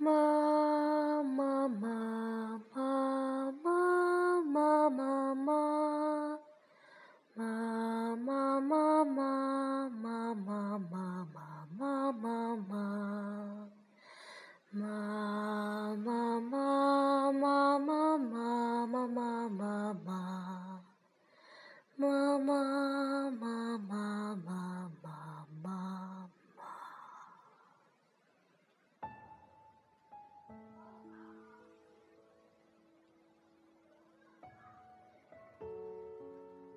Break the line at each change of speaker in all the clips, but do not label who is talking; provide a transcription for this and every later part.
Mom.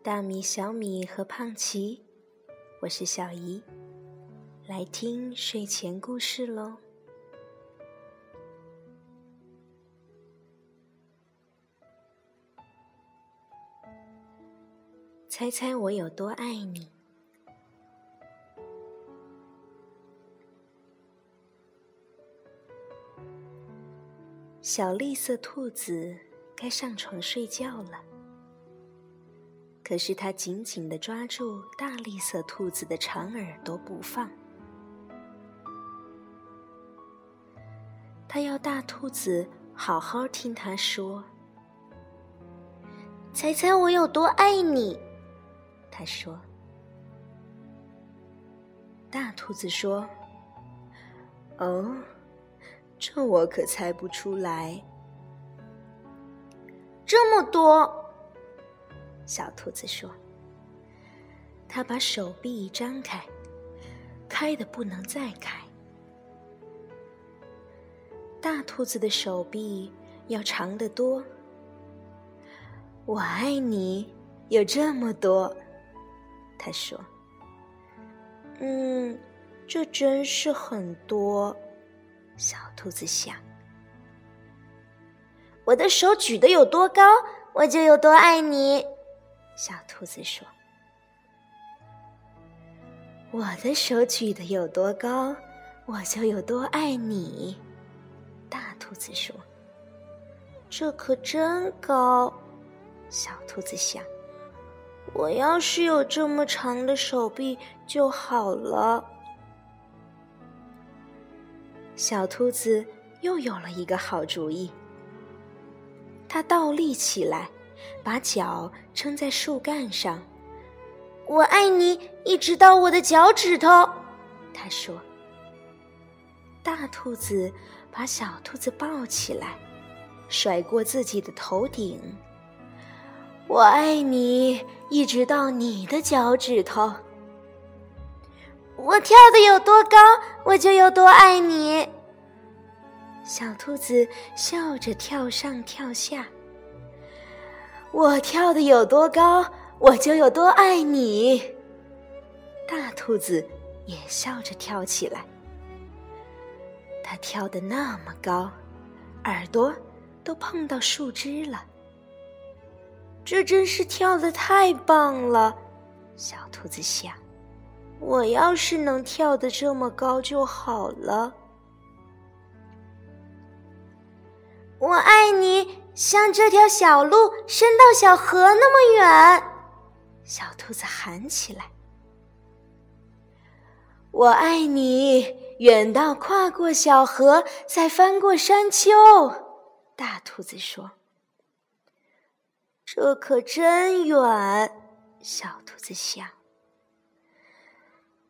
大米、小米和胖奇，我是小姨，来听睡前故事喽。猜猜我有多爱你？小绿色兔子该上床睡觉了。可是他紧紧地抓住大栗色兔子的长耳朵不放，他要大兔子好好听他说：“猜猜我有多爱你？”他说。大兔子说：“哦，这我可猜不出来，这么多。”小兔子说：“它把手臂张开，开的不能再开。大兔子的手臂要长得多。我爱你有这么多。”他说：“嗯，这真是很多。”小兔子想：“我的手举得有多高，我就有多爱你。”小兔子说：“我的手举得有多高，我就有多爱你。”大兔子说：“这可真高。”小兔子想：“我要是有这么长的手臂就好了。”小兔子又有了一个好主意，它倒立起来。把脚撑在树干上，我爱你一直到我的脚趾头。他说：“大兔子把小兔子抱起来，甩过自己的头顶。我爱你一直到你的脚趾头。我跳的有多高，我就有多爱你。”小兔子笑着跳上跳下。我跳的有多高，我就有多爱你。大兔子也笑着跳起来。它跳的那么高，耳朵都碰到树枝了。这真是跳的太棒了，小兔子想。我要是能跳得这么高就好了。我爱你。像这条小路伸到小河那么远，小兔子喊起来：“我爱你，远到跨过小河，再翻过山丘。”大兔子说：“这可真远。”小兔子想：“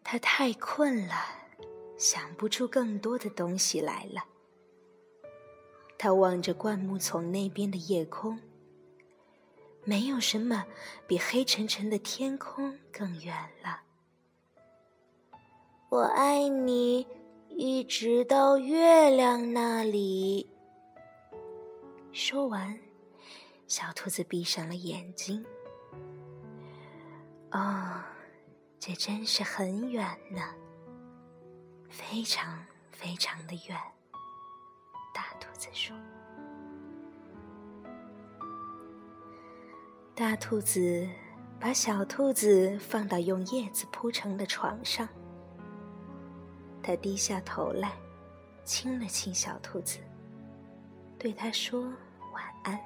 它太困了，想不出更多的东西来了。”他望着灌木丛那边的夜空，没有什么比黑沉沉的天空更远了。我爱你，一直到月亮那里。说完，小兔子闭上了眼睛。哦，这真是很远呢，非常非常的远。大兔子说：“大兔子把小兔子放到用叶子铺成的床上，他低下头来，亲了亲小兔子，对它说晚安。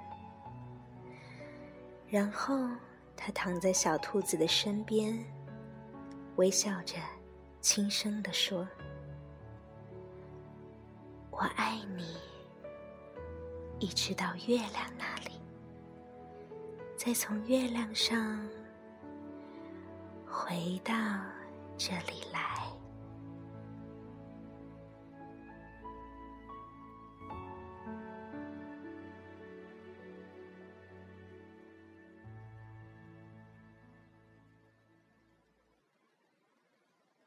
然后他躺在小兔子的身边，微笑着，轻声地说。”我爱你，一直到月亮那里，再从月亮上回到这里来。